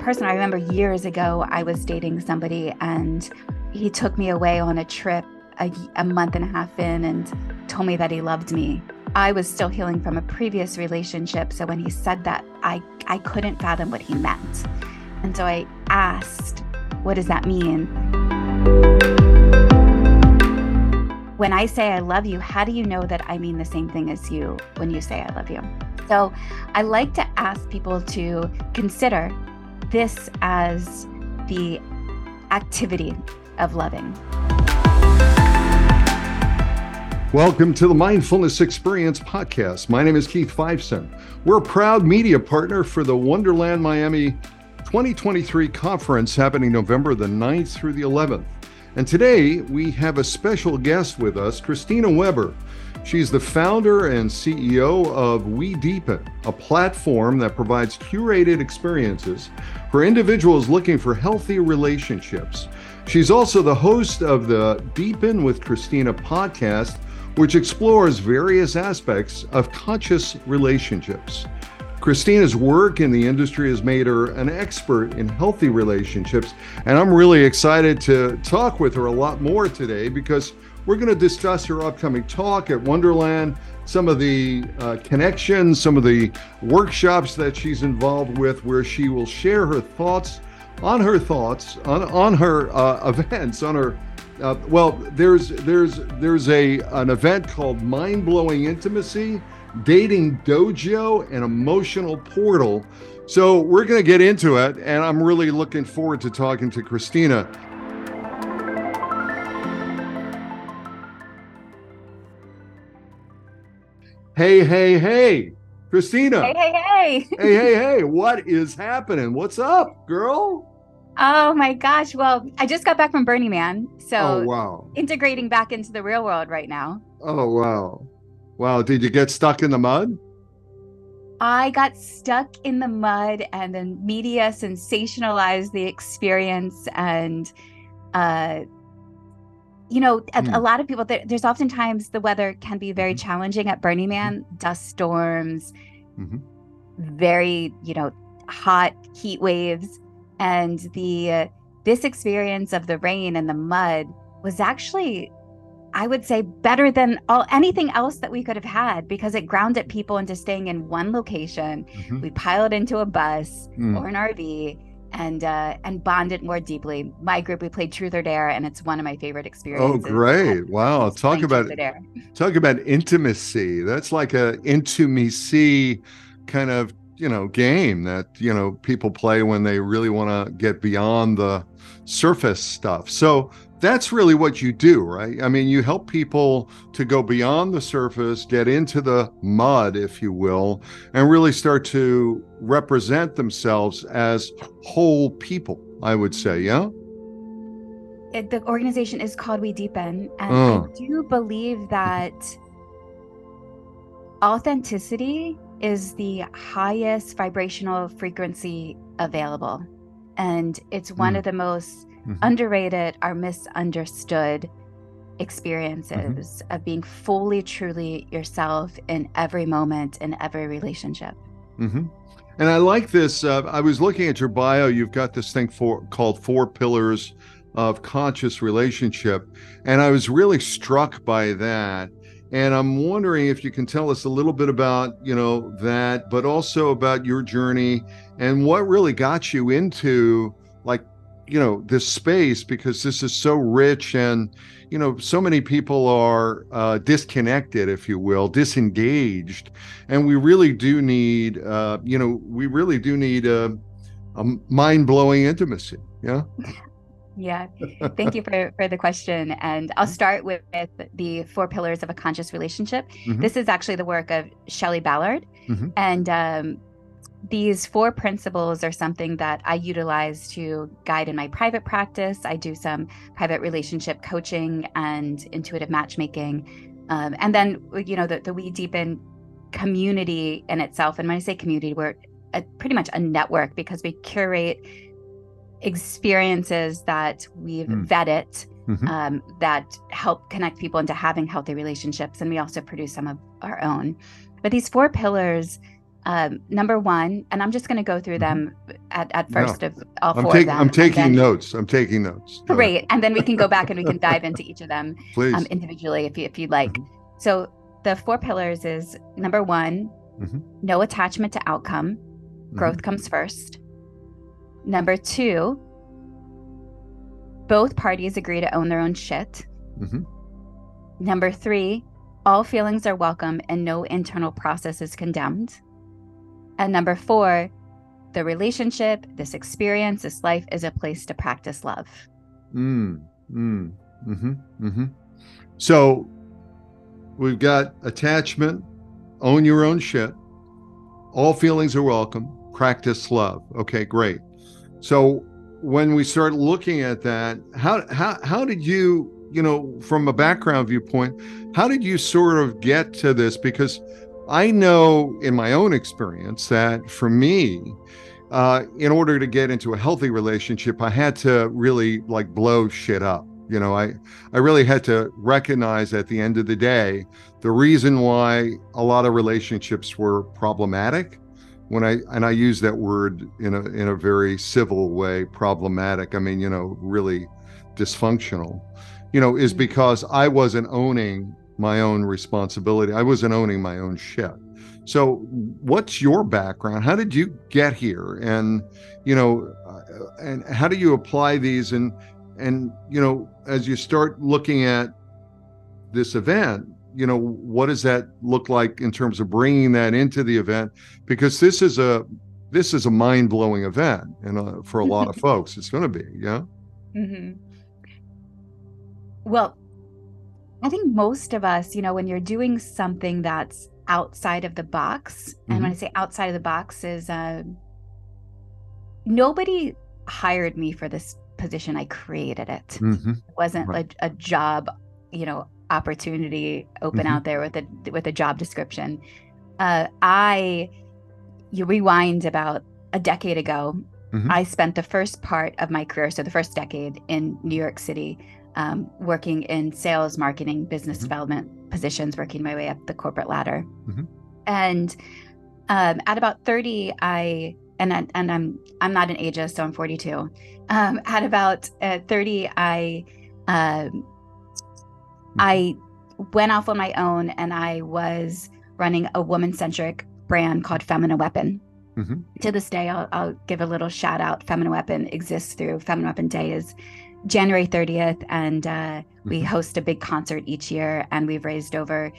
person. I remember years ago, I was dating somebody and he took me away on a trip a, a month and a half in and told me that he loved me. I was still healing from a previous relationship. So when he said that, I, I couldn't fathom what he meant. And so I asked, What does that mean? When I say I love you, how do you know that I mean the same thing as you when you say I love you? So I like to ask people to consider this as the activity of loving. Welcome to the Mindfulness Experience podcast. My name is Keith Fiveson. We're a proud media partner for the Wonderland Miami 2023 conference happening November the 9th through the 11th. And today we have a special guest with us, Christina Weber. She's the founder and CEO of WeDeepen, a platform that provides curated experiences for individuals looking for healthy relationships. She's also the host of the Deepen with Christina podcast which explores various aspects of conscious relationships. Christina's work in the industry has made her an expert in healthy relationships, and I'm really excited to talk with her a lot more today because we're going to discuss her upcoming talk at Wonderland, some of the uh, connections, some of the workshops that she's involved with, where she will share her thoughts on her thoughts on on her uh, events, on her uh, well, there's there's there's a an event called Mind Blowing Intimacy, Dating Dojo, and Emotional Portal. So we're going to get into it, and I'm really looking forward to talking to Christina. Hey, hey, hey, Christina. Hey, hey, hey. hey, hey, hey. What is happening? What's up, girl? Oh my gosh. Well, I just got back from Burning Man. So oh, wow. integrating back into the real world right now. Oh wow. Wow. Did you get stuck in the mud? I got stuck in the mud and the media sensationalized the experience and uh you know, a, mm. a lot of people there, there's oftentimes the weather can be very mm-hmm. challenging at Burning Man, mm-hmm. dust storms, mm-hmm. very, you know, hot heat waves and the uh, this experience of the rain and the mud was actually I would say better than all anything else that we could have had because it grounded people into staying in one location. Mm-hmm. We piled into a bus mm. or an RV and uh, and bonded more deeply. My group we played Truth or Dare, and it's one of my favorite oh, experiences. Oh, great! Wow, talk about talk about intimacy. That's like a intimacy kind of you know game that you know people play when they really want to get beyond the surface stuff so that's really what you do right i mean you help people to go beyond the surface get into the mud if you will and really start to represent themselves as whole people i would say yeah it, the organization is called WeDeepen and i do believe that authenticity is the highest vibrational frequency available. And it's one mm. of the most mm-hmm. underrated or misunderstood experiences mm-hmm. of being fully, truly yourself in every moment, in every relationship. Mm-hmm. And I like this. Uh, I was looking at your bio. You've got this thing for, called Four Pillars of Conscious Relationship. And I was really struck by that and I'm wondering if you can tell us a little bit about, you know, that, but also about your journey and what really got you into like, you know, this space because this is so rich and, you know, so many people are uh, disconnected, if you will, disengaged. And we really do need, uh, you know, we really do need a, a mind blowing intimacy. Yeah. Yeah, thank you for, for the question. And I'll start with, with the four pillars of a conscious relationship. Mm-hmm. This is actually the work of Shelly Bullard. Mm-hmm. And um, these four principles are something that I utilize to guide in my private practice. I do some private relationship coaching and intuitive matchmaking. Um, and then, you know, the, the WeDeepen community in itself. And when I say community, we're a, pretty much a network because we curate experiences that we've mm. vetted mm-hmm. um, that help connect people into having healthy relationships. And we also produce some of our own. But these four pillars um, number one, and I'm just going to go through them at, at first Yeah. of all I'm, four take, of them. I'm taking then- notes. I'm taking notes. Great, and then we can go back and we can dive into each of them um, individually if you if you'd like. Mhm. So the four pillars is number one, Mhm. no attachment to outcome. Mm-hmm. Growth comes first. Number two, both parties agree to own their own shit. Mhm. Number three, all feelings are welcome and no internal process is condemned. And number four, the relationship, this experience, this life is a place to practice love. Mm, mm, hmm hmm So we've got attachment, own your own shit, all feelings are welcome, practice love. Okay, great. So when we start looking at that, how how how did you, you know, from a background viewpoint, how did you sort of get to this? Because I know in my own experience that for me, uh, in order to get into a healthy relationship, I had to really like blow shit up. You know, I I really had to recognize at the end of the day the reason why a lot of relationships were problematic. When I and I use that word in a in a very civil way, problematic. I mean, you know, really dysfunctional. You know, is Mhm. because I wasn't owning my own responsibility. I wasn't owning my own shit. So, what's your background? How did you get here? And you know, uh, and how do you apply these? And and you know, as you start looking at this event, you know, what does that look like in terms of bringing that into the event? Because this is a this is a mind blowing event, and uh, for a lot of folks, it's going to be. Yeah. Mm-hmm. Well, I think most of us, you know, when you're doing something that's outside of the box, and when I say outside of the box, is uh, nobody hired me for this position. I created it. hmm It wasn't Right. a, a job, you know, opportunity open Mhm. out there with a with a job description. Uh, I, you rewind about a decade ago. Mhm. I spent the first part of my career, so the first decade in New York City, um, working in sales, marketing, business Mhm. development positions, working my way up the corporate ladder. Mhm. And um, at about thirty, I and I- and I'm I'm not an ageist, so I'm 42. Um, at about uh, 30, I um, I went off on my own and I was running a woman centric brand called Feminine Weapon. Mhm. To this day, I'll, I'll give a little shout out. Feminine Weapon exists through Feminine Weapon Day is January 30th, and uh, we Mhm. host a big concert each year, and we've raised over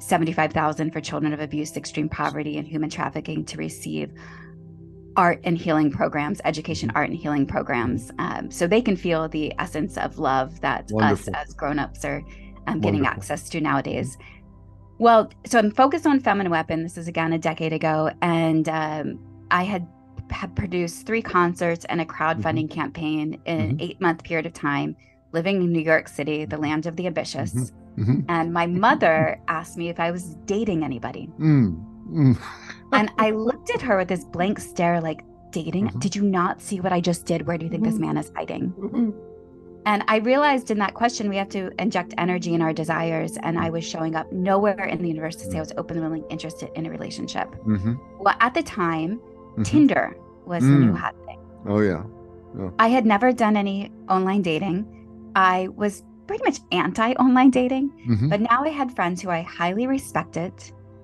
75,000 for children of abuse, extreme poverty, and human trafficking to receive art and healing programs, education, art and healing programs, um, so they can feel the essence of love that Wonderful. us as grown-ups are um, getting access to nowadays. Well, so I'm focused on Feminine Weapon. This is again a decade ago, and um, I had had produced three concerts and a crowdfunding campaign in an Mhm. eight-month period of time, living in New York City, the land of the ambitious. Mhm. And my mother asked me if I was dating anybody. Mm. Mm. And I looked at her with this blank stare, like, dating? Mhm. Did you not see what I just did? Where do you think this man is hiding? And I realized in that question, we have to inject energy in our desires. And I was showing up nowhere in the universe to say I was open, willing, interested in a relationship. Mhm. Well, at the time, Mhm. Tinder was the new Mm. hot thing. Oh yeah. I had never done any online dating. I was pretty much anti online dating. Mhm. But now I had friends who I highly respected,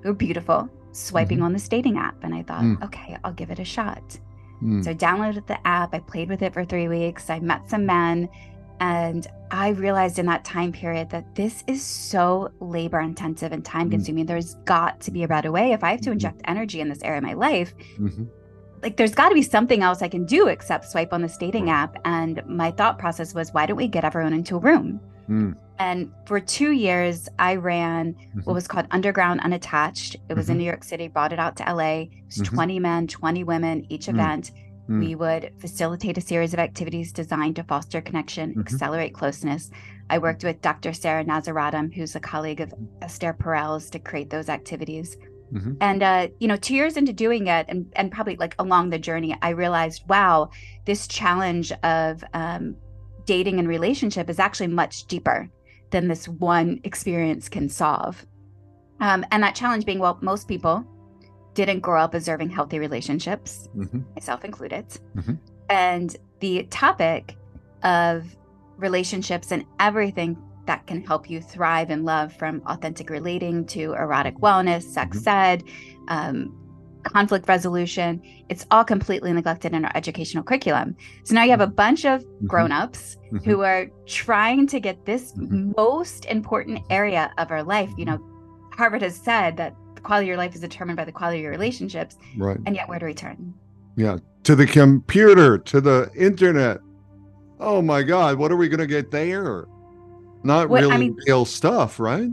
who were beautiful, swiping on this dating app. And I thought, Mm. okay, I'll give it a shot. Mm. So I downloaded the app. I played with it for three weeks. I met some men. And I realized in that time period that this is so labor intensive and time Mm. consuming. There's got to be a better way. If I have to Mhm. inject energy in this area of my life, Mhm. Like there's got to be something else I can do except swipe on this dating app. And my thought process was, why don't we get everyone into a room? Mm. And for two years, I ran Mhm. what was called Underground Unattached. It was in Mhm. New York City, brought it out to LA. It was Mhm. 20 men, 20 women, each Mm. event. Mm. We would facilitate a series of activities designed to foster connection, Mhm. accelerate closeness. I worked with Dr. Sara Nasserzadeh, who's a colleague of Esther Perel's, to create those activities. Mhm. And uh, you know, two years into doing it, and and probably like along the journey, I realized, wow, this challenge of um, dating and relationship is actually much deeper than this one experience can solve. Um, and that challenge being, well, most people didn't grow up observing healthy relationships, mm-hmm. myself included. Mm-hmm. And the topic of relationships and everything that can help you thrive in love from authentic relating to erotic wellness, sex mm-hmm. ed, um, conflict resolution. It's all completely neglected in our educational curriculum. So now you have a bunch of mm-hmm. grown-ups mm-hmm. who are trying to get this mm-hmm. most important area of our life. You know, Harvard has said that the quality of your life is determined by the quality of your relationships. Right. And yet where do we turn? Yeah. To the computer, to the internet. Oh my God, what are we gonna get there? Not what, really I mean, real stuff, right?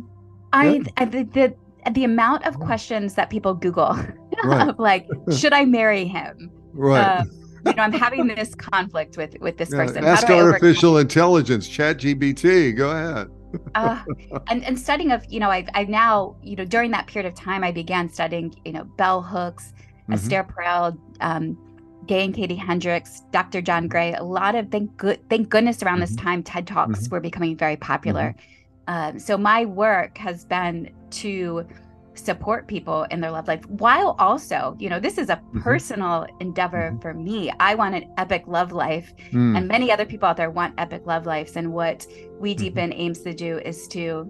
I, I the, the the amount of questions that people Google right. of like, should I marry him? Right. Uh, you know, I'm having this conflict with with this yeah, person. Ask artificial intelligence, ChatGPT. Go ahead. uh, and and studying of you know I've I've now you know during that period of time I began studying you know bell hooks, mm-hmm. Esther Perel, um, Gay and Katie Hendricks, Dr. John Gray. A lot of thank good thank goodness around mm-hmm. this time TED talks mm-hmm. were becoming very popular. Mm-hmm. Um, so my work has been to support people in their love life while also you know this is a mm-hmm. personal endeavor mm-hmm. for me i want an epic love life mm. and many other people out there want epic love lives and what we mm-hmm. deepen aims to do is to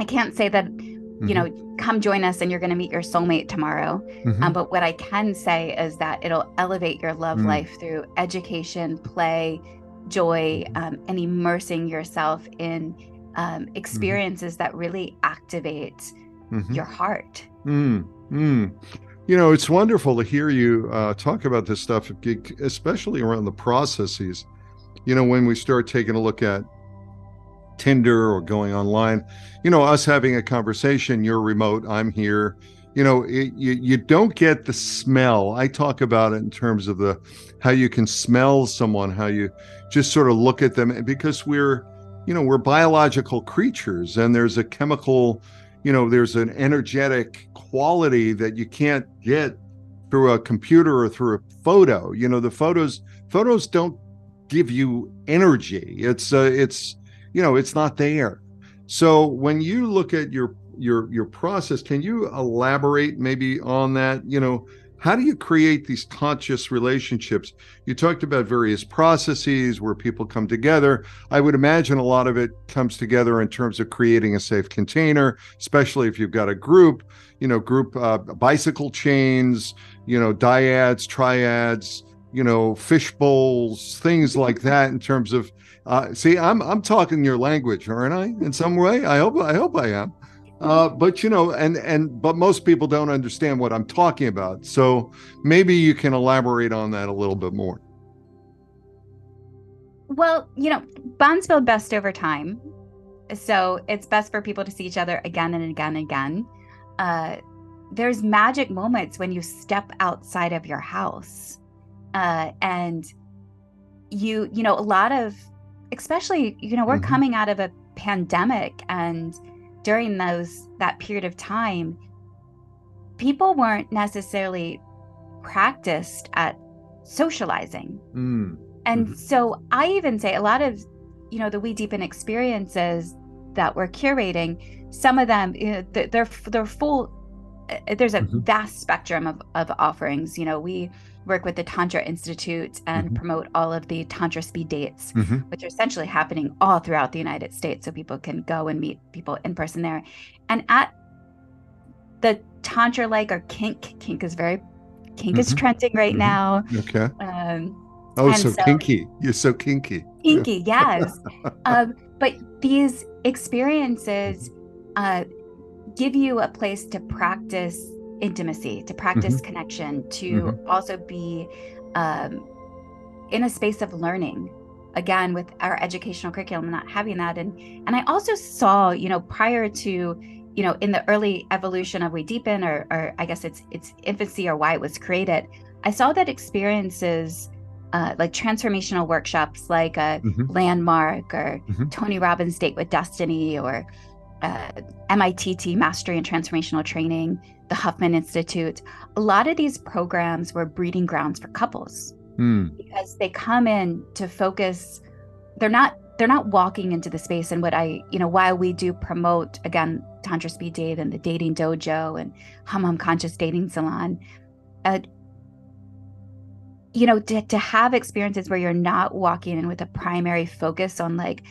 i can't say that you know mm-hmm. Come join us and you're going to meet your soulmate tomorrow mm-hmm. um, but what i can say is that it'll elevate your love mm. life through education play joy um, and immersing yourself in um, experiences that really activate mm-hmm. your heart. Mm, mm. You know, it's wonderful to hear you uh, talk about this stuff, especially around the processes. You know, when we start taking a look at Tinder or going online, you know, us having a conversation, you're remote, I'm here. You know, it, you you don't get the smell. I talk about it in terms of the how you can smell someone, how you just sort of look at them because we're, you know, we're biological creatures and there's a chemical you know there's an energetic quality that you can't get through a computer or through a photo you know the photos photos don't give you energy it's uh, it's you know it's not there so when you look at your your your process can you elaborate maybe on that you know how do you create these conscious relationships? You talked about various processes where people come together. I would imagine a lot of it comes together in terms of creating a safe container, especially if you've got a group, you know, group uh, bicycle chains, you know, dyads, triads, you know, fish bowls, things like that in terms of uh, see, I'm I'm talking your language, aren't I? In some way, I hope I hope I am. Uh, but you know, and and but most people don't understand what I'm talking about. So maybe you can elaborate on that a little bit more. Well, you know, bonds build best over time. So it's best for people to see each other again and again and again. Uh, there's magic moments when you step outside of your house, uh, and you, you know, a lot of, especially, you know, we're mm-hmm. coming out of a pandemic and during those that period of time people weren't necessarily practiced at socializing mm. and mm-hmm. so i even say a lot of you know the WeDeepen experiences that we're curating some of them you know, they're they're full uh, there's a mm-hmm. vast spectrum of, of offerings you know we work with the Tantra Institute and mm-hmm. promote all of the Tantra speed dates, mm-hmm. which are essentially happening all throughout the United States. So people can go and meet people in person there. And at the Tantra like or kink, kink is very, kink mm-hmm. is trending right mm-hmm. now. Okay. Um, oh, so, so, kinky. You're so kinky. Kinky, yes. um, but these experiences uh, give you a place to practice intimacy, to practice mm-hmm. connection, to mm-hmm. also be um, in a space of learning. Again, with our educational curriculum, not having that, and and I also saw, you know, prior to, you know, in the early evolution of WeDeepen, or or I guess it's it's infancy or why it was created, I saw that experiences uh, like transformational workshops like a mm-hmm. landmark or mm-hmm. Tony Robbins Date with Destiny or uh, MITT Mastery and Transformational Training the Hoffman Institute, a lot of these programs were breeding grounds for couples mm. because they come in to focus. They're not they're not walking into the space and what i you know while we do promote again tantra speed date and the dating dojo and hum hum conscious dating salon uh, you know to, to have experiences where you're not walking in with a primary focus on like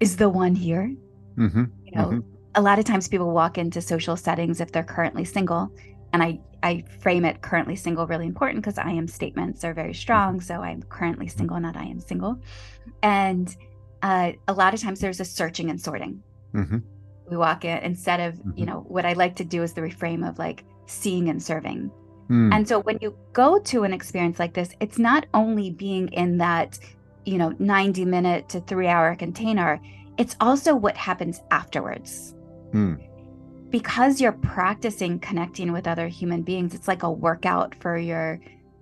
is the one here mm-hmm. you know mm-hmm. A lot of times people walk into social settings if they're currently single and i i frame it currently single really important because i am statements are very strong so i'm currently mm-hmm. single not i am single and uh, a lot of times there's a searching and sorting mm-hmm. we walk in instead of you mm-hmm. know what i like to do is the reframe of like seeing and serving Mm. And so when you go to an experience like this, it's not only being in that, you know, 90 minute to three hour container, it's also what happens afterwards. Mm. Because you're practicing connecting with other human beings, it's like a workout for your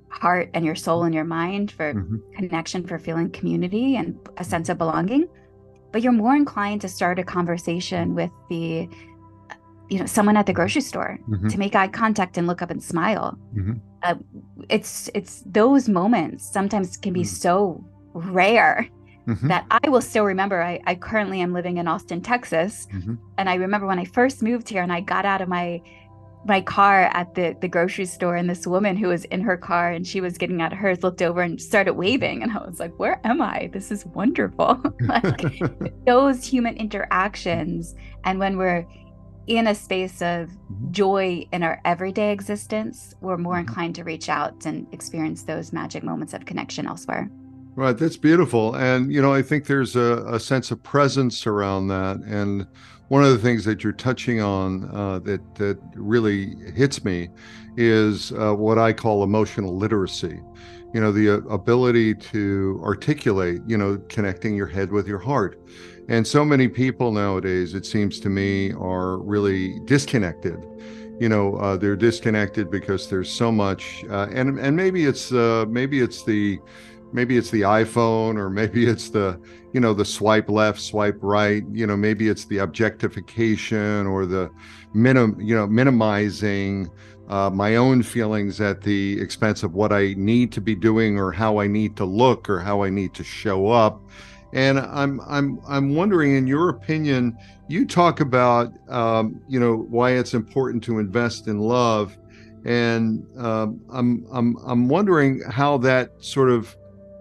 heart and your soul and your mind for mm-hmm. connection, for feeling community and a sense of belonging. But you're more inclined to start a conversation with the you know someone at the grocery store mm-hmm. to make eye contact and look up and smile mm-hmm. uh, it's it's those moments sometimes can be mm-hmm. so rare mm-hmm. that i will still remember I, I currently am living in austin texas mm-hmm. and i remember when i first moved here and i got out of my my car at the the grocery store and this woman who was in her car and she was getting out of hers looked over and started waving and i was like where am i this is wonderful like those human interactions and when we're in a space of mm-hmm. joy in our everyday existence, we're more mm-hmm. inclined to reach out and experience those magic moments of connection elsewhere. Right, that's beautiful. And, you know, I think there's a, a sense of presence around that. And one of the things that you're touching on uh, that, that really hits me is uh, what I call emotional literacy. You know, the uh, ability to articulate, you know, connecting your head with your heart and so many people nowadays, it seems to me, are really disconnected. You know, uh, they're disconnected because there's so much, uh, and and maybe it's uh, maybe it's the maybe it's the iPhone or maybe it's the you know the swipe left, swipe right. You know, maybe it's the objectification or the minim you know minimizing uh, my own feelings at the expense of what I need to be doing or how I need to look or how I need to show up and I'm I'm I'm wondering, in your opinion, you talk about um, you know why it's important to invest in love, and um, I'm I'm I'm wondering how that sort of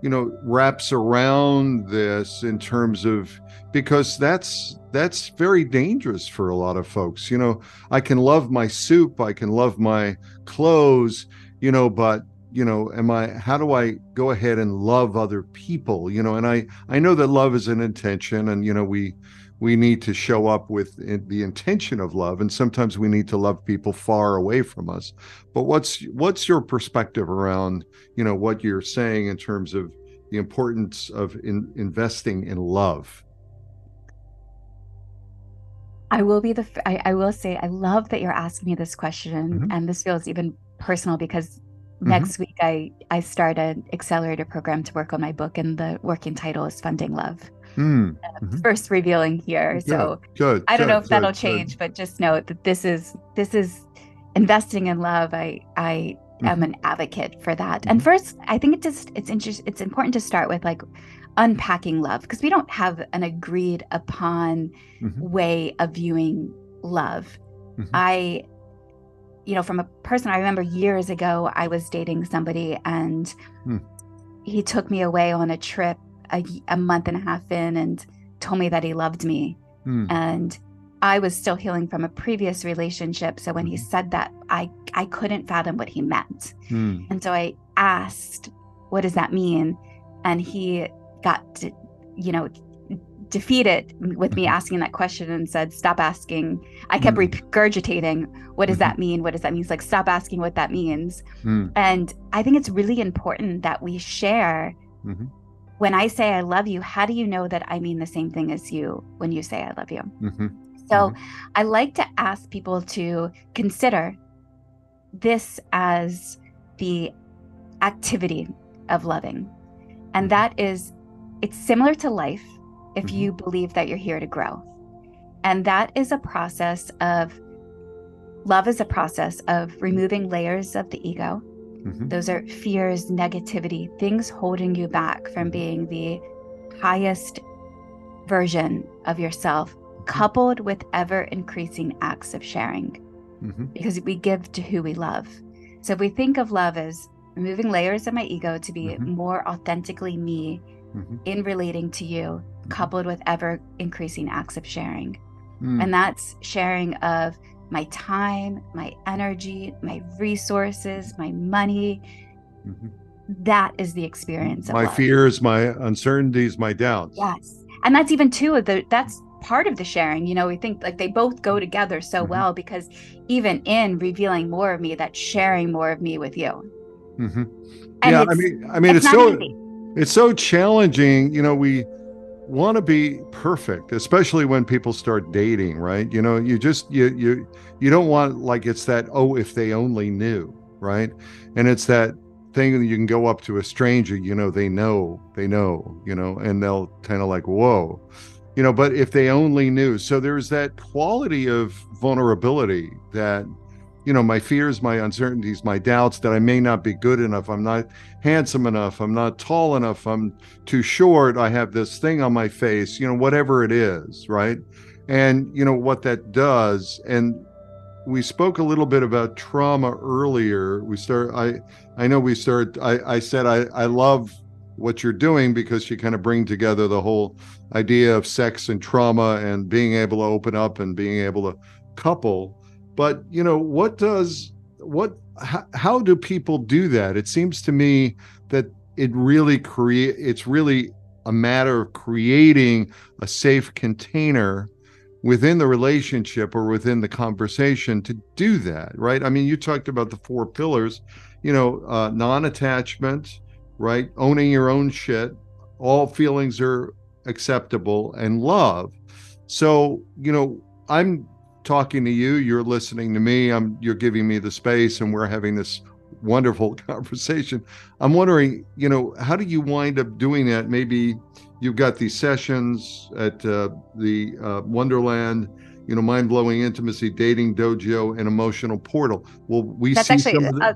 you know wraps around this in terms of because that's that's very dangerous for a lot of folks. You know, I can love my soup, I can love my clothes, you know, but you know am i how do i go ahead and love other people you know and i i know that love is an intention and you know we we need to show up with the intention of love and sometimes we need to love people far away from us but what's what's your perspective around you know what you're saying in terms of the importance of in, investing in love I will be the. I, I, will say I love that you're asking me this question, mm-hmm. and this feels even personal because Mm-hmm. Next week, I I start an accelerator program to work on my book, and the working title is Funding Love. Mm. Uh, mm-hmm. First revealing here, good, so good, I don't good, know if that'll change, but just note that this is this is investing in love. I I mm-hmm. am an advocate for that. And mm-hmm. first, I think it just it's interesting. It's important to start with like unpacking love because we don't have an agreed upon mm-hmm. way of viewing love. Mm-hmm. I you know, from a person I remember years ago, I was dating somebody and hmm. he took me away on a trip a, a, month and a half in and told me that he loved me. Hmm. And I was still healing from a previous relationship. So when he said that, I, I couldn't fathom what he meant. Hmm. And so I asked, what does that mean? And he got, to, you know, defeated with me mm-hmm. asking that question and said, Stop asking. I kept mm. regurgitating, What does mm-hmm. that mean? What does that mean? It's like, Stop asking what that means. Mm. And I think it's really important that we share. Mm-hmm. When I say I love you, how do you know that I mean the same thing as you when you say I love you? Mm-hmm. So mm-hmm. I like to ask people to consider this as the activity of loving. And mm-hmm. that is, it's similar to life if mm-hmm. you believe that you're here to grow. And that is a process of love is a process of removing layers of the ego. Mm-hmm. Those are fears, negativity, things holding you back from being the highest version of yourself coupled with ever increasing acts of sharing mm-hmm. because we give to who we love. So if we think of love as removing layers of my ego to be mm-hmm. more authentically me mm-hmm. in relating to you, mm-hmm. coupled with ever increasing acts of sharing. Mm. And that's sharing of my time, my energy, my resources, my money. Mm-hmm. That is the experience my fears, my uncertainties, my doubts. Yes. And that's even two of the that's part of the sharing you know we think like they both go together so mm-hmm. well because even in revealing more of me that's sharing more of me with you mm-hmm. yeah i mean i mean it's, it's so easy. it's so challenging you know we want to be perfect especially when people start dating right? You know you just you you you don't want like it's that oh if they only knew right? And it's that thing that you can go up to a stranger you know they know they know you know and they'll kind of like whoa you know but if they only knew. So there's that quality of vulnerability that you know my fears my uncertainties my doubts that i may not be good enough. I'm not handsome enough. I'm not tall enough. I'm too short. I have this thing on my face you know whatever it is right? And you know what that does and we spoke a little bit about trauma earlier. We start i i know we start i i said i i love what you're doing because you kind of bring together the whole idea of sex and trauma and being able to open up and being able to couple but you know what does what how, how do people do that it seems to me that it really create it's really a matter of creating a safe container within the relationship or within the conversation to do that right i mean you talked about the four pillars you know uh, non-attachment right? Owning your own shit. All feelings are acceptable and love. So, you know, I'm talking to you, you're listening to me, I'm you're giving me the space and we're having this wonderful conversation. I'm wondering, you know, how do you wind up doing that? Maybe you've got these sessions at uh, the uh, Wonderland, you know, mind blowing intimacy, dating dojo, and emotional portal. Well, we That's see actually, some uh,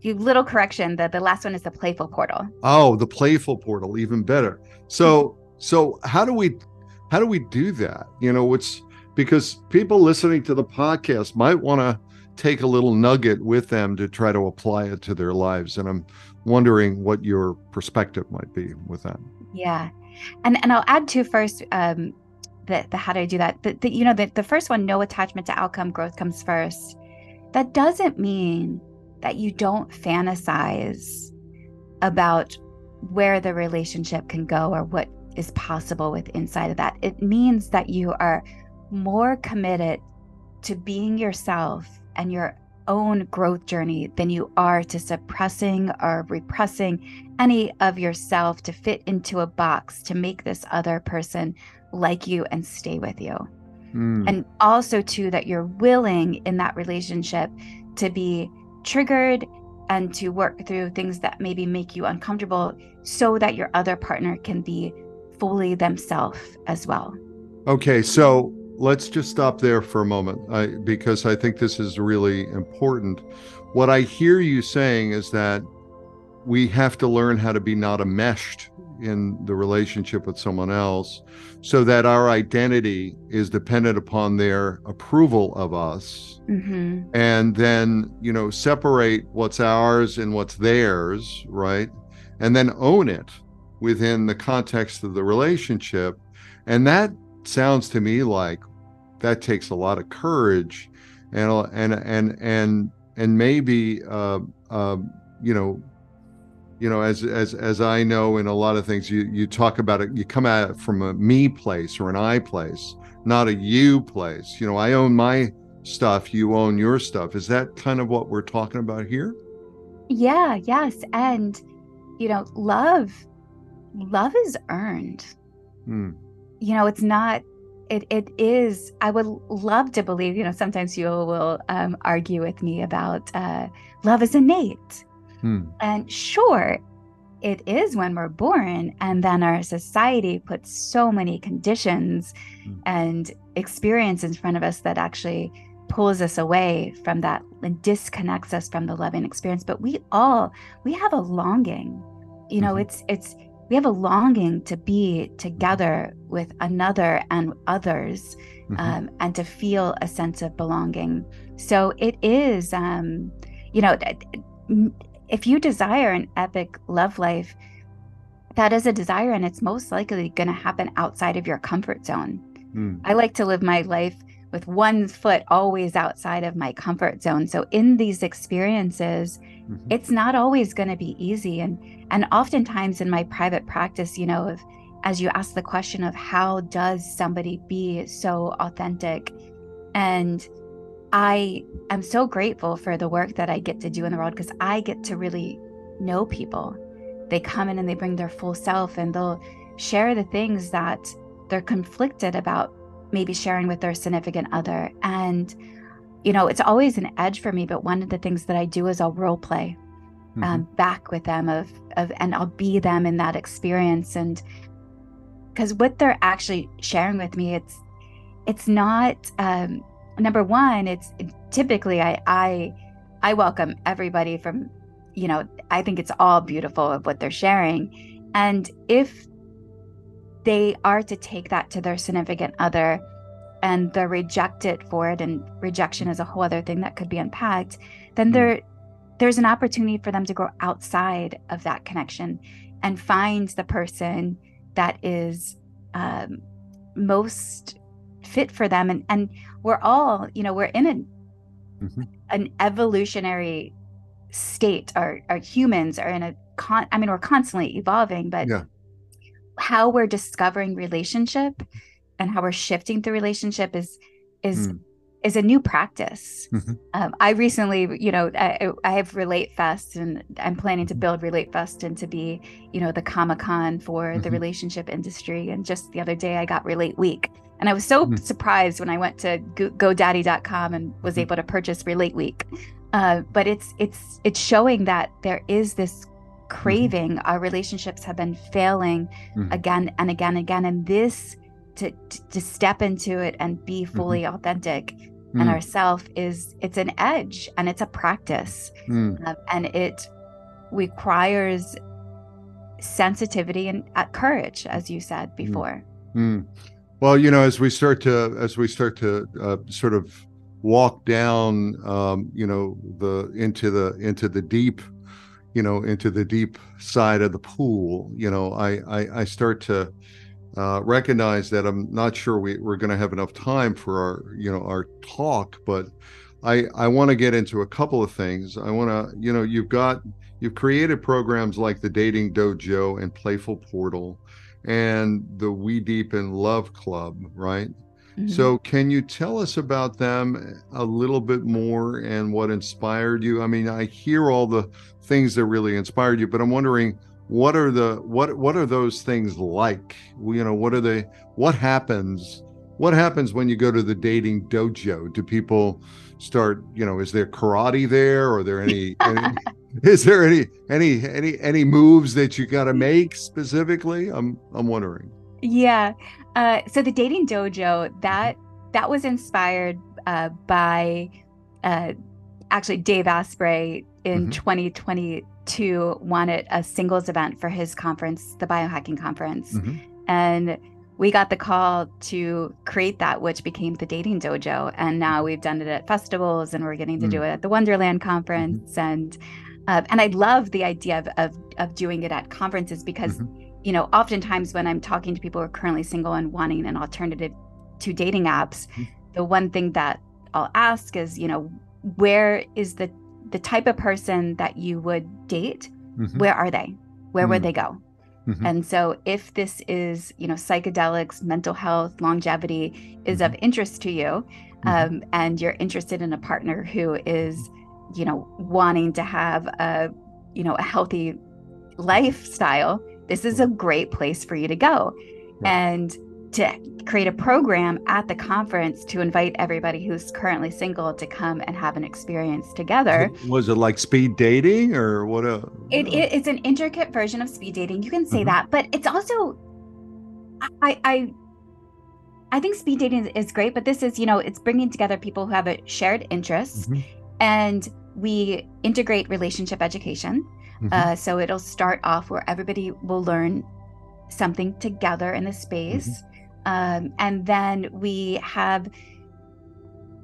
you little correction. The the last one is the playful portal. Oh, the playful portal, even better. So so how do we how do we do that? You know, it's because people listening to the podcast might want to take a little nugget with them to try to apply it to their lives. And I'm wondering what your perspective might be with that. Yeah. And and I'll add to first um the, the how do I do that? The, the you know the, the first one, no attachment to outcome, growth comes first. That doesn't mean that you don't fantasize about where the relationship can go or what is possible with inside of that. It means that you are more committed to being yourself and your own growth journey than you are to suppressing or repressing any of yourself to fit into a box to make this other person like you and stay with you. Mm. And also, too, that you're willing in that relationship to be triggered and to work through things that maybe make you uncomfortable so that your other partner can be fully themselves as well. Okay, so let's just stop there for a moment I, because I think this is really important. What I hear you saying is that we have to learn how to be not enmeshed in the relationship with someone else so that our identity is dependent upon their approval of us mm-hmm. and then you know separate what's ours and what's theirs right and then own it within the context of the relationship and that sounds to me like that takes a lot of courage and and and and and maybe uh, uh, you know you know as as as i know in a lot of things you you talk about it you come at it from a me place or an i place not a you place. You know i own my stuff you own your stuff. Is that kind of what we're talking about here? Yeah yes and you know love love is earned. Hmm. you know it's not it it is i would love to believe you know sometimes you will um, argue with me about uh, love is innate Hmm. And sure, it is when we're born, and then our society puts so many conditions hmm. and experience in front of us that actually pulls us away from that and disconnects us from the loving experience. But we all we have a longing. You know, mm-hmm. it's it's we have a longing to be together with another and others mm-hmm. um, and to feel a sense of belonging so it is um, you know if you desire an epic love life that is a desire and it's most likely going to happen outside of your comfort zone mm. i like to live my life with one foot always outside of my comfort zone. So in these experiences, mm-hmm. it's not always going to be easy. And and oftentimes in my private practice, you know, if, as you ask the question of how does somebody be so authentic, and I am so grateful for the work that I get to do in the world because I get to really know people. They come in and they bring their full self and they'll share the things that they're conflicted about maybe sharing with their significant other. And, you know, it's always an edge for me. But one of the things that I do is I'll role play um, mm-hmm. back with them of, of, and I'll be them in that experience. And because what they're actually sharing with me, it's, it's not, um, number one, it's typically I, I, I welcome everybody from, you know, I think it's all beautiful of what they're sharing. And if they are to take that to their significant other and they're rejected for it and rejection is a whole other thing that could be unpacked then mm. there there's an opportunity for them to go outside of that connection and find the person that is um, most fit for them and and we're all you know we're in an mm-hmm. an evolutionary state our our humans are in a con i mean we're constantly evolving but yeah how we're discovering relationship and how we're shifting the relationship is is mm. is a new practice. Mm-hmm. Um, I recently, you know, I, I, have Relate Fest, and I'm planning to mm-hmm. build Relate Fest and to be, you know, the Comic Con for mm-hmm. the relationship industry. And just the other day, I got Relate Week, and I was so mm-hmm. surprised when I went to GoDaddy.com and was mm-hmm. able to purchase Relate Week. Uh, but it's it's it's showing that there is this. Craving mm-hmm. our relationships have been failing mm-hmm. again and again and again and this to, to, to step into it and be fully mm-hmm. authentic and mm. ourself is it's an edge and it's a practice mm. uh, and it requires sensitivity and uh, courage as you said mm. before well you know as we start to as we start to uh, sort of walk down um, you know the into the into the deep you know into the deep side of the pool you know i i, I start to uh, recognize that i'm not sure we, we're going to have enough time for our you know our talk but i i want to get into a couple of things. I want to you know you've got you've created programs like the dating dojo and playful portal and the WeDeepen love club right Mm-hmm. So, can you tell us about them a little bit more and what inspired you? I mean, I hear all the things that really inspired you, but I'm wondering what are the what what are those things like? You know, what are they? What happens? What happens when you go to the dating dojo? Do people start? You know, is there karate there? Or are there any? any is there any any any any moves that you got to make specifically? I'm I'm wondering. Yeah. Uh, so the dating dojo that that was inspired uh, by uh, actually Dave Asprey in mm-hmm. 2022 wanted a singles event for his conference, the biohacking conference, mm-hmm. and we got the call to create that, which became the dating dojo, and now we've done it at festivals, and we're getting to mm-hmm. do mm. it at the Wonderland conference, mm-hmm. and uh, and I love the idea of, of of doing it at conferences because mm-hmm you know, oftentimes when I'm talking to people who are currently single and wanting an alternative to dating apps, mm-hmm. the one thing that I'll ask is, you know, where is the the type of person that you would date? Mm-hmm. Where are they? Where mm-hmm. would they go? Mm-hmm. And so if this is, you know, psychedelics, mental health, longevity is of mm-hmm. interest to you, mm-hmm. um, and you're interested in a partner who is, you know, wanting to have a, you know, a healthy lifestyle, this is a great place for you to go. And to create a program at the conference to invite everybody who's currently single to come and have an experience together. Was it like speed dating or what? A, it, it, it's an intricate version of speed dating. You can say mm-hmm. that, but it's also, I, I, I think speed dating is great, but this is, you know, it's bringing together people who have a shared interest, mm-hmm. and we integrate relationship education. Mm-hmm. Uh, so it'll start off where everybody will learn something together in the space. Mm-hmm. Um, and then we have,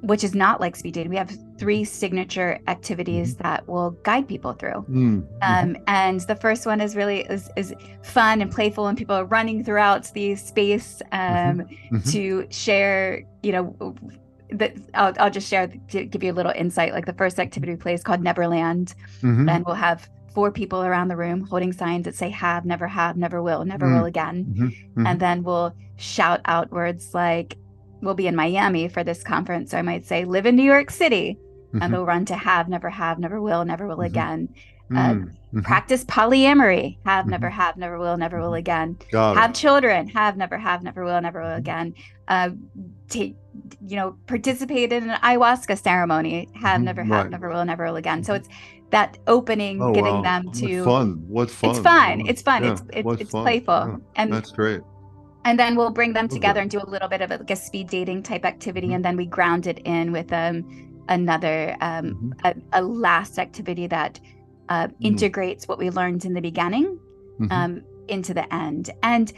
which is not like speed dating, we have three signature activities Mm-hmm. that will guide people through. Mm, Um, and the first one is really is, is fun and playful, and people are running throughout the space um, mhm. to share. You know, that I'll, I'll just share to give you a little insight. Like the first activity we play is called Neverland, Mhm. and we'll have four people around the room holding signs that say "Have," "Never have," "Never will," "Never Mm. will again," Mhm. Mhm. and then we'll shout out words like. We'll be in Miami for this conference, so I might say, "Live in New York City," and they'll run to "Have," "Never have," "Never will," "Never will Mhm. again." Uh, Mm, mhm. practice polyamory have Mhm. never have never will never will Mhm. again Got it. have children have never have never will never will Mhm. again uh take you know participate in an ayahuasca ceremony have never have Right. never will never will again so it's that opening Oh, getting wow. them to fun. What fun. it's fun it's fun Yeah, it's it's, it's fun. playful Yeah, and That's great. and then we'll bring them Okay. together and do a little bit of a, like a speed dating type activity Mhm. and then we ground it in with um another um Mhm. a, a last activity that uh, Mm. integrates what we learned in the beginning Mhm. um, into the end. And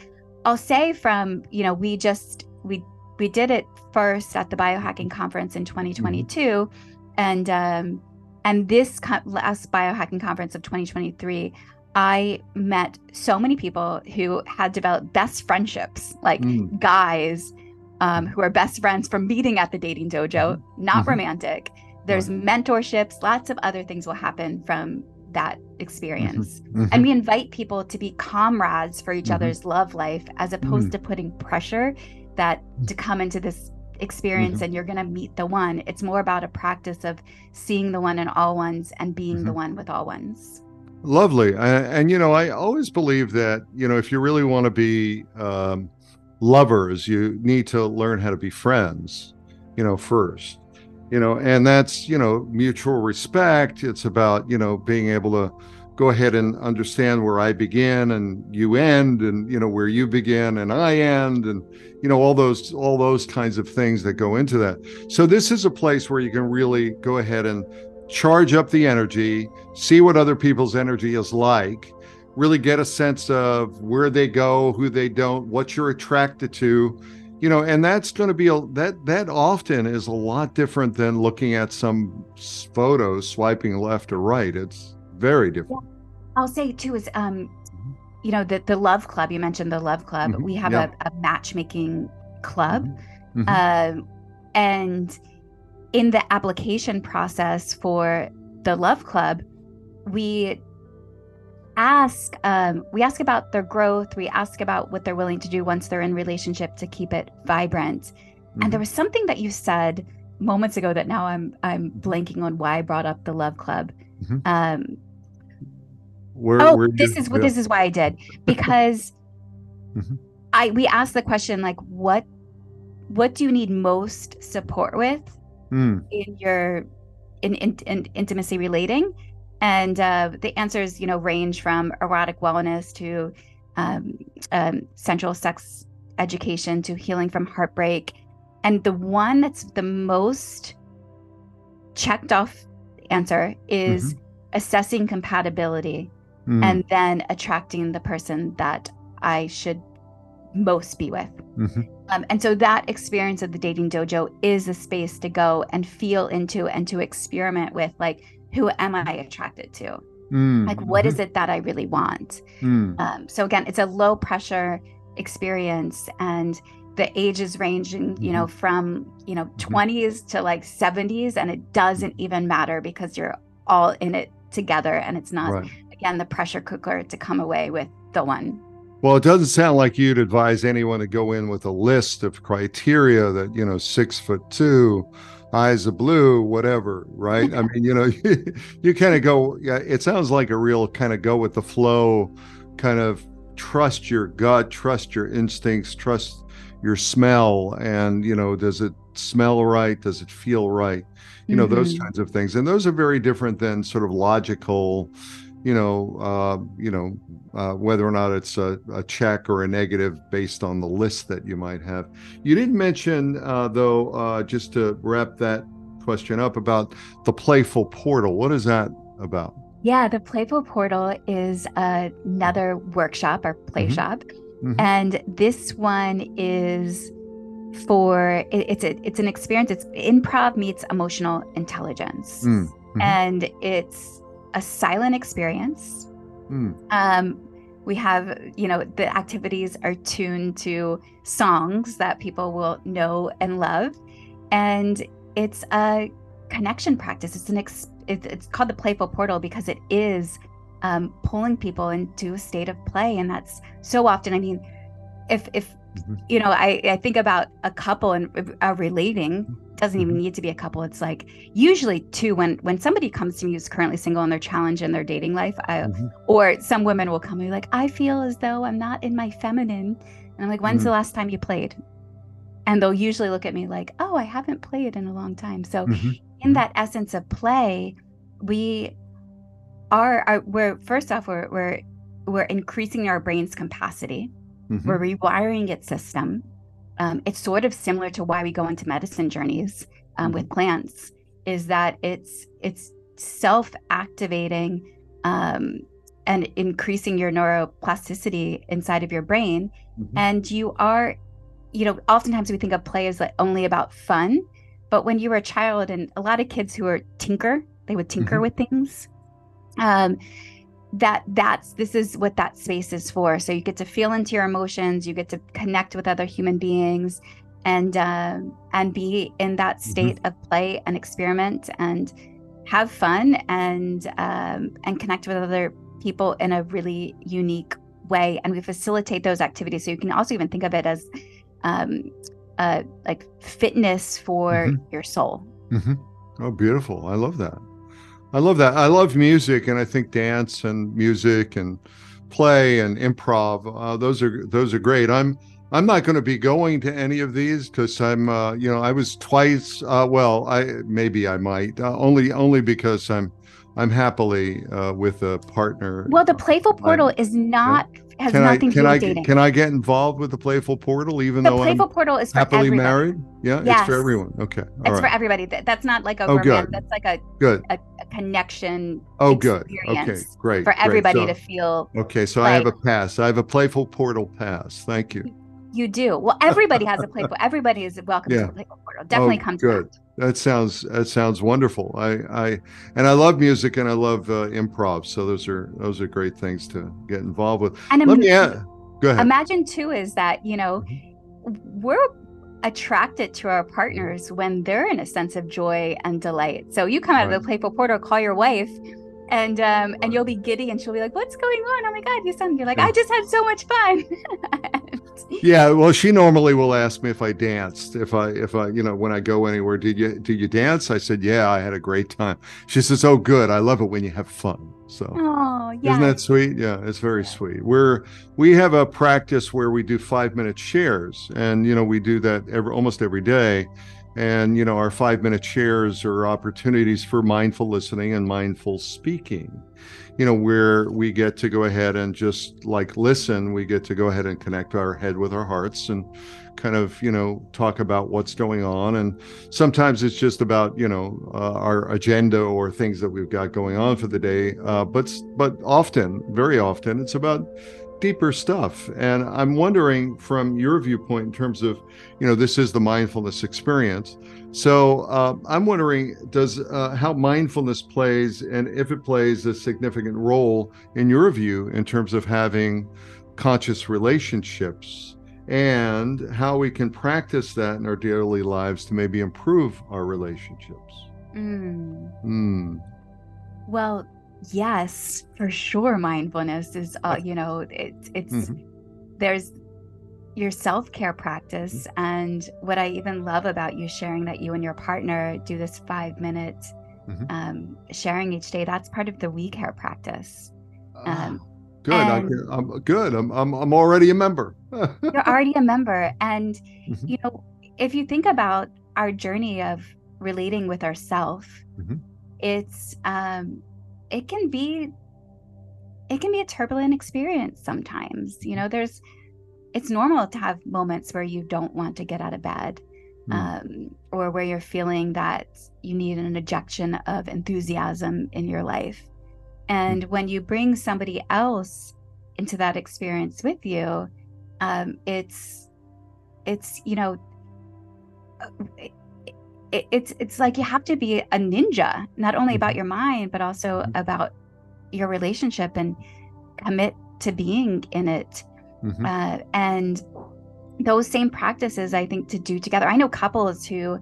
I'll say from you know we just we we did it first at the biohacking conference in 2022, and um, and this co- last biohacking conference of 2023. I met so many people who had developed best friendships, like Mm. guys um, who are best friends from meeting at the dating dojo, not Mhm. romantic. There's mentorships, lots of other things will happen from that experience. Mhm. And we invite people to be comrades for each Mhm. other's love life as opposed Mm. to putting pressure that to come into this experience Mm-hmm. and you're going to meet the one. It's more about a practice of seeing the one in all ones and being the one with all ones. Lovely. And, and, you know, I always believe that, you know, if you really want to be um, lovers, you need to learn how to be friends, you know, first, you know, and that's, you know, mutual respect. It's about, you know, being able to go ahead and understand where I begin and you end and, you know, where you begin and I end and, you know, all those, all those kinds of things that go into that. So this is a place where you can really go ahead and charge up the energy, see what other people's energy is like, really get a sense of where they go, who they don't, what you're attracted to, you know, and that's going to be a that that often is a lot different than looking at some photos swiping left or right. It's very different. I'll say too is um you know the the love club you mentioned the love club Mhm. we have Yeah. a, a matchmaking club Mhm. um and in the application process for the love club we ask um we ask about their growth we ask about what they're willing to do once they're in relationship to keep it vibrant Mhm. and there was something that you said moments ago that now i'm i'm blanking on why i brought up the love club Mhm. um Where, oh where this is what this is why i did because Mhm. i we asked the question like what what do you need most support with Mm, in your in, in, in intimacy relating and uh, the answers you know range from erotic wellness to um, um, sensual sex education to healing from heartbreak and the one that's the most checked off answer is assessing compatibility mm, and then attracting the person that I should most be with. mhm. Um, and so that experience of the dating dojo is a space to go and feel into and to experiment with like, who am I attracted to? Mm, Like, what is mhm. it that I really want? Mm, Um, so again, it's a low pressure experience and the ages ranging, you know, from, you know, 20s to like 70s. And it doesn't even matter because you're all in it together. And it's not, right. again, the pressure cooker to come away with the one. Well, it doesn't sound like you'd advise anyone to go in with a list of criteria that, you know, six foot two, eyes of blue, whatever, right? I mean, you know, you, kind of go, yeah, it sounds like a real kind of go with the flow, kind of trust your gut, trust your instincts, trust your smell. And, you know, does it smell right? Does it feel right? You know, those Mhm. kinds of things. And those are very different than sort of logical, you know, uh, you know, uh, whether or not it's a, a check or a negative based on the list that you might have. You didn't mention, uh, though, uh, just to wrap that question up about the playful portal. What is that about? Yeah, the Playful Portal is another workshop or play Mhm. shop Mm-hmm. And this one is for it, it's a, it's an experience. It's improv meets emotional intelligence, mm. mm-hmm. and it's a silent experience. Mm. Um, we have you know the activities are tuned to songs that people will know and love, and it's a connection practice. It's an ex- it's called the playful portal because it is um, pulling people into a state of play, and that's so often. I mean, if if mm-hmm. you know, I I think about a couple and uh, relating doesn't even mm-hmm. need to be a couple. It's like usually two when when somebody comes to me who's currently single and they're challenged in their dating life, I, mm-hmm. or some women will come and be like, I feel as though I'm not in my feminine, and I'm like, when's mm-hmm. the last time you played? And they'll usually look at me like, oh, I haven't played in a long time. So mm-hmm. in that essence of play, we are, are we're first off we're we're we're increasing our brain's capacity. Mm-hmm. We're rewiring its system. Um, it's sort of similar to why we go into medicine journeys um, mm-hmm. with plants. Is that it's it's self-activating um, and increasing your neuroplasticity inside of your brain, mm-hmm. and you are, you know, oftentimes we think of play as like only about fun, but when you were a child, and a lot of kids who are tinker, they would tinker mm-hmm. with things um that that's this is what that space is for so you get to feel into your emotions you get to connect with other human beings and um and be in that mm-hmm. state mm-hmm. of play and experiment and have fun and um and connect with other people in a really unique way and we facilitate those activities so you can also even think of it as um uh like fitness for mm-hmm. your soul mm-hmm. oh beautiful i love that I love that. I love music, and I think dance and music and play and improv. Uh, those are those are great. I'm I'm not going to be going to any of these because I'm uh, you know I was twice. Uh, well, I maybe I might uh, only only because I'm I'm happily uh, with a partner. Well, the Playful Portal is not has can nothing I, can to do I, with dating. Can I get involved with the Playful Portal even the though Playful I'm Portal is happily everybody. married? Yeah, yes. it's for everyone. Okay, All it's right. for everybody. That's not like a oh, romance. Good. That's like a good a, a connection. Oh, good. Okay, great. For everybody great. So, to feel. Okay, so like, I have a pass. I have a Playful Portal pass. Thank you. You do. Well, everybody has a playful. Everybody is welcome yeah. to the playful portal. Definitely oh, come. Good. That sounds that sounds wonderful. I I and I love music and I love uh, improv. So those are those are great things to get involved with. And Let me add, go ahead. Imagine too is that you know mm-hmm. we're attracted to our partners when they're in a sense of joy and delight. So you come out right. of the playful portal, call your wife, and um and you'll be giddy and she'll be like what's going on? Oh my god you sound you're like i just had so much fun. Yeah well she normally will ask me if i danced if i if i you know when i go anywhere did you did you dance? I said yeah i had a great time. She says oh good i love it when you have fun. So oh yeah isn't that sweet? Yeah it's very yeah. sweet. We're we have a practice where we do five minute shares and you know we do that every almost every day and, you know, our five minute shares are opportunities for mindful listening and mindful speaking, you know, where we get to go ahead and just like listen, we get to go ahead and connect our head with our hearts and kind of, you know, talk about what's going on. And sometimes it's just about, you know, uh, our agenda or things that we've got going on for the day. Uh, but, but often, very often, it's about, deeper stuff. And I'm wondering from your viewpoint in terms of, you know, this is the mindfulness experience. So uh, I'm wondering, does uh, how mindfulness plays, and if it plays a significant role in your view in terms of having conscious relationships, and how we can practice that in our daily lives to maybe improve our relationships. Mm. Mm. Well, yes for sure mindfulness is uh, you know it, it's mm-hmm. there's your self-care practice mm-hmm. and what i even love about you sharing that you and your partner do this five minute mm-hmm. um, sharing each day that's part of the we care practice um, good I'm, I'm, good I'm, I'm, I'm already a member you're already a member and mm-hmm. you know if you think about our journey of relating with ourself mm-hmm. it's um it can be it can be a turbulent experience sometimes you know there's it's normal to have moments where you don't want to get out of bed mm. um, or where you're feeling that you need an injection of enthusiasm in your life and mm. when you bring somebody else into that experience with you um, it's it's you know it, it's it's like you have to be a ninja not only about mm-hmm. your mind but also mm-hmm. about your relationship and commit to being in it mm-hmm. uh, and those same practices i think to do together i know couples who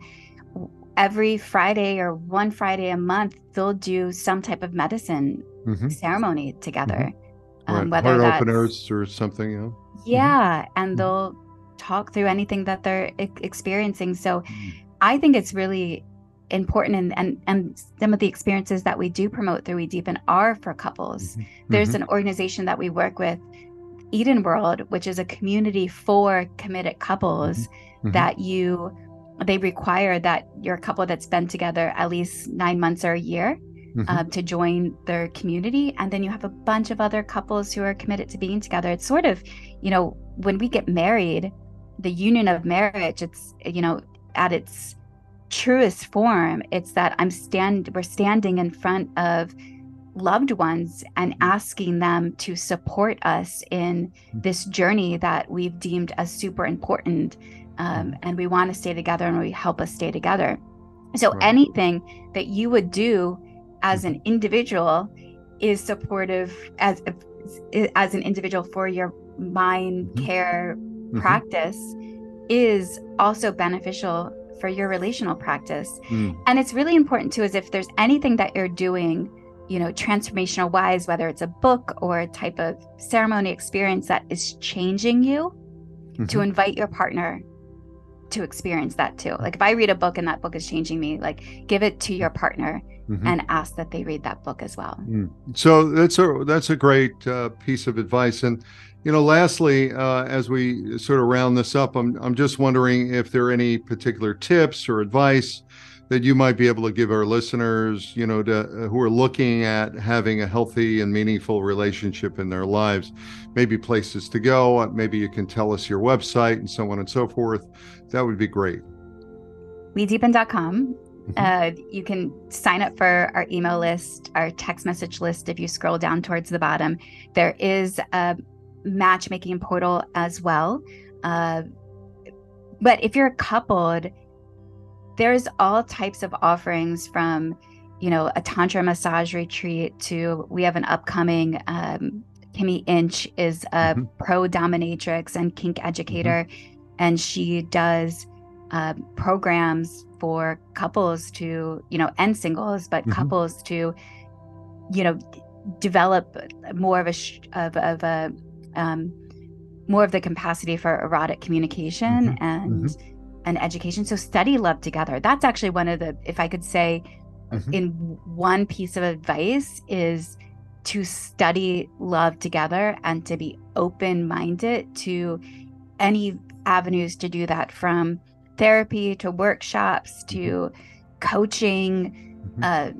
every friday or one friday a month they'll do some type of medicine mm-hmm. ceremony together mm-hmm. um, right. whether Heart openers or something yeah yeah and mm-hmm. they'll talk through anything that they're experiencing so i think it's really important and, and and some of the experiences that we do promote through WeDeepen are for couples mm-hmm. there's mm-hmm. an organization that we work with eden world which is a community for committed couples mm-hmm. mm-hmm. that you they require that you're a couple that's been together at least nine months or a year mm-hmm. um, to join their community and then you have a bunch of other couples who are committed to being together it's sort of you know when we get married the union of marriage it's you know at its truest form it's that i'm stand we're standing in front of loved ones and asking them to support us in this journey that we've deemed as super important um, and we want to stay together and we help us stay together so right. anything that you would do as an individual is supportive as as an individual for your mind mm-hmm. care mm-hmm. practice is also beneficial for your relational practice. Mm. And it's really important too, is if there's anything that you're doing, you know, transformational wise, whether it's a book or a type of ceremony experience that is changing you, mm-hmm. to invite your partner to experience that too. Like if I read a book and that book is changing me, like give it to your partner mm-hmm. and ask that they read that book as well. Mm. So that's a that's a great uh, piece of advice. And you know, lastly, uh, as we sort of round this up, I'm, I'm just wondering if there are any particular tips or advice that you might be able to give our listeners, you know, to, uh, who are looking at having a healthy and meaningful relationship in their lives. Maybe places to go. Maybe you can tell us your website and so on and so forth. That would be great. WeDeepen.com. Mm-hmm. Uh, you can sign up for our email list, our text message list. If you scroll down towards the bottom, there is a matchmaking portal as well. Uh, but if you're coupled, there's all types of offerings from, you know, a tantra massage retreat to we have an upcoming um, Kimmy Inch is a mm-hmm. pro dominatrix and kink educator, mm-hmm. and she does uh, programs for couples to, you know, and singles, but mm-hmm. couples to, you know, develop more of a of, of a um, more of the capacity for erotic communication mm-hmm. and mm-hmm. and education. So study love together. That's actually one of the, if I could say, mm-hmm. in one piece of advice is to study love together and to be open minded to any avenues to do that from therapy to workshops to mm-hmm. coaching mm-hmm. uh,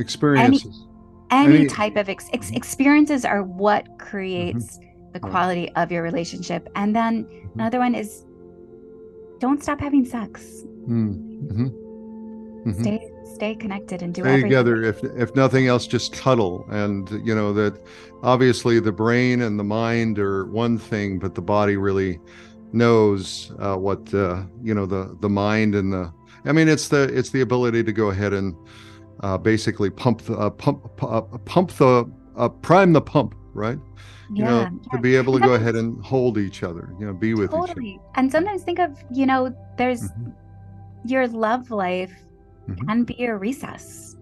experiences any, any type of ex- ex- experiences are what creates mm-hmm. the quality of your relationship and then mm-hmm. another one is don't stop having sex mm-hmm. mm-hmm. stay stay connected and do stay together if if nothing else just cuddle and you know that obviously the brain and the mind are one thing but the body really knows uh, what uh, you know the the mind and the i mean it's the it's the ability to go ahead and uh, basically pump the uh, pump uh, pump the uh, prime the pump, right? You yeah, know, yeah. to be able to go ahead and hold each other, you know, be with totally. each other. And sometimes think of, you know, there's mm-hmm. your love life mm-hmm. can be a recess.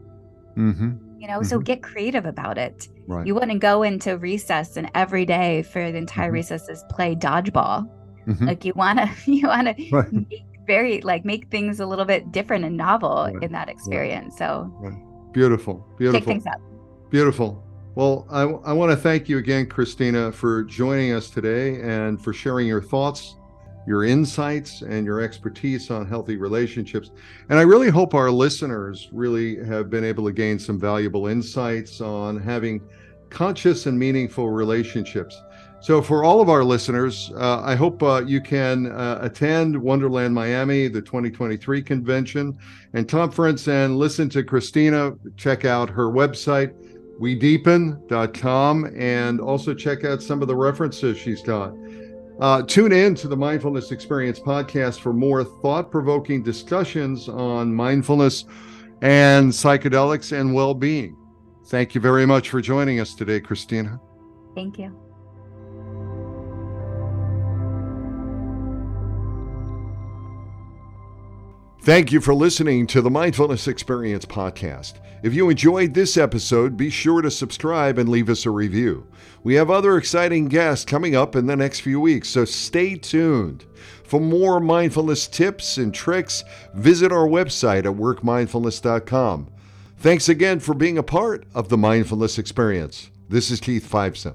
Mm-hmm. You know, so mm-hmm. get creative about it. Right. You wouldn't go into recess and every day for the entire mm-hmm. recesses play dodgeball. Mm-hmm. Like you wanna you wanna right. make very like make things a little bit different and novel right. in that experience. Right. So beautiful, beautiful. Take things up. Beautiful. Well, I, I want to thank you again, Christina, for joining us today and for sharing your thoughts, your insights, and your expertise on healthy relationships. And I really hope our listeners really have been able to gain some valuable insights on having conscious and meaningful relationships. So, for all of our listeners, uh, I hope uh, you can uh, attend Wonderland Miami, the 2023 convention and conference, and listen to Christina. Check out her website, wedeepen.com, and also check out some of the references she's got. Uh, tune in to the Mindfulness Experience podcast for more thought provoking discussions on mindfulness and psychedelics and well being. Thank you very much for joining us today, Christina. Thank you. Thank you for listening to the Mindfulness Experience podcast. If you enjoyed this episode, be sure to subscribe and leave us a review. We have other exciting guests coming up in the next few weeks, so stay tuned. For more mindfulness tips and tricks, visit our website at workmindfulness.com. Thanks again for being a part of the mindfulness experience. This is Keith Fiveson.